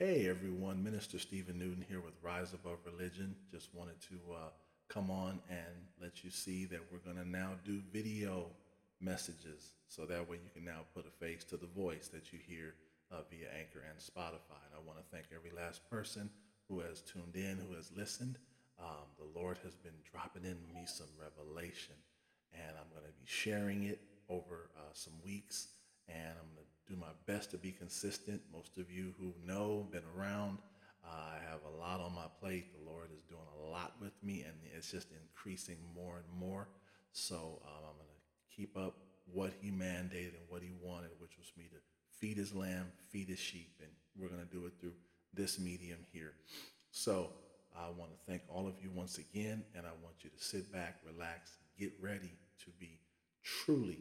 Hey everyone, Minister Stephen Newton here with Rise Above Religion. Just wanted to uh, come on and let you see that we're going to now do video messages so that way you can now put a face to the voice that you hear uh, via Anchor and Spotify. And I want to thank every last person who has tuned in, who has listened. Um, the Lord has been dropping in me some revelation, and I'm going to be sharing it over uh, some weeks. And I'm going to do my best to be consistent. Most of you who know, been around, uh, I have a lot on my plate. The Lord is doing a lot with me, and it's just increasing more and more. So um, I'm going to keep up what He mandated and what He wanted, which was me to feed His lamb, feed His sheep, and we're going to do it through this medium here. So I want to thank all of you once again, and I want you to sit back, relax, get ready to be truly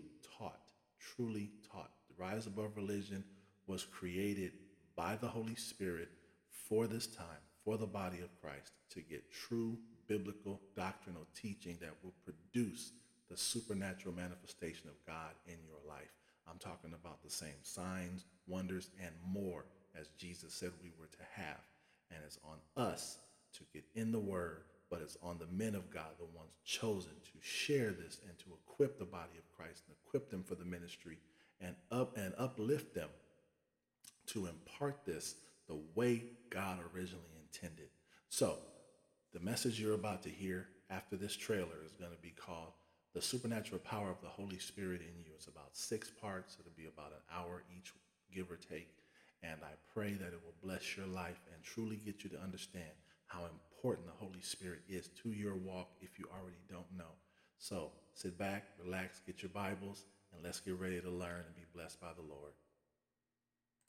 truly taught. The Rise Above Religion was created by the Holy Spirit for this time, for the body of Christ, to get true biblical doctrinal teaching that will produce the supernatural manifestation of God in your life. I'm talking about the same signs, wonders, and more as Jesus said we were to have. And it's on us to get in the word, but it's on the men of God, the ones chosen to share this and to equip the body of Christ and equip them for the ministry and up and uplift them to impart this the way God originally intended. So, the message you're about to hear after this trailer is going to be called The Supernatural Power of the Holy Spirit in You. It's about six parts. It'll be about an hour each, give or take. And I pray that it will bless your life and truly get you to understand how important the Holy Spirit is to your walk if you already don't know. So sit back, relax, get your Bibles, and let's get ready to learn and be blessed by the Lord.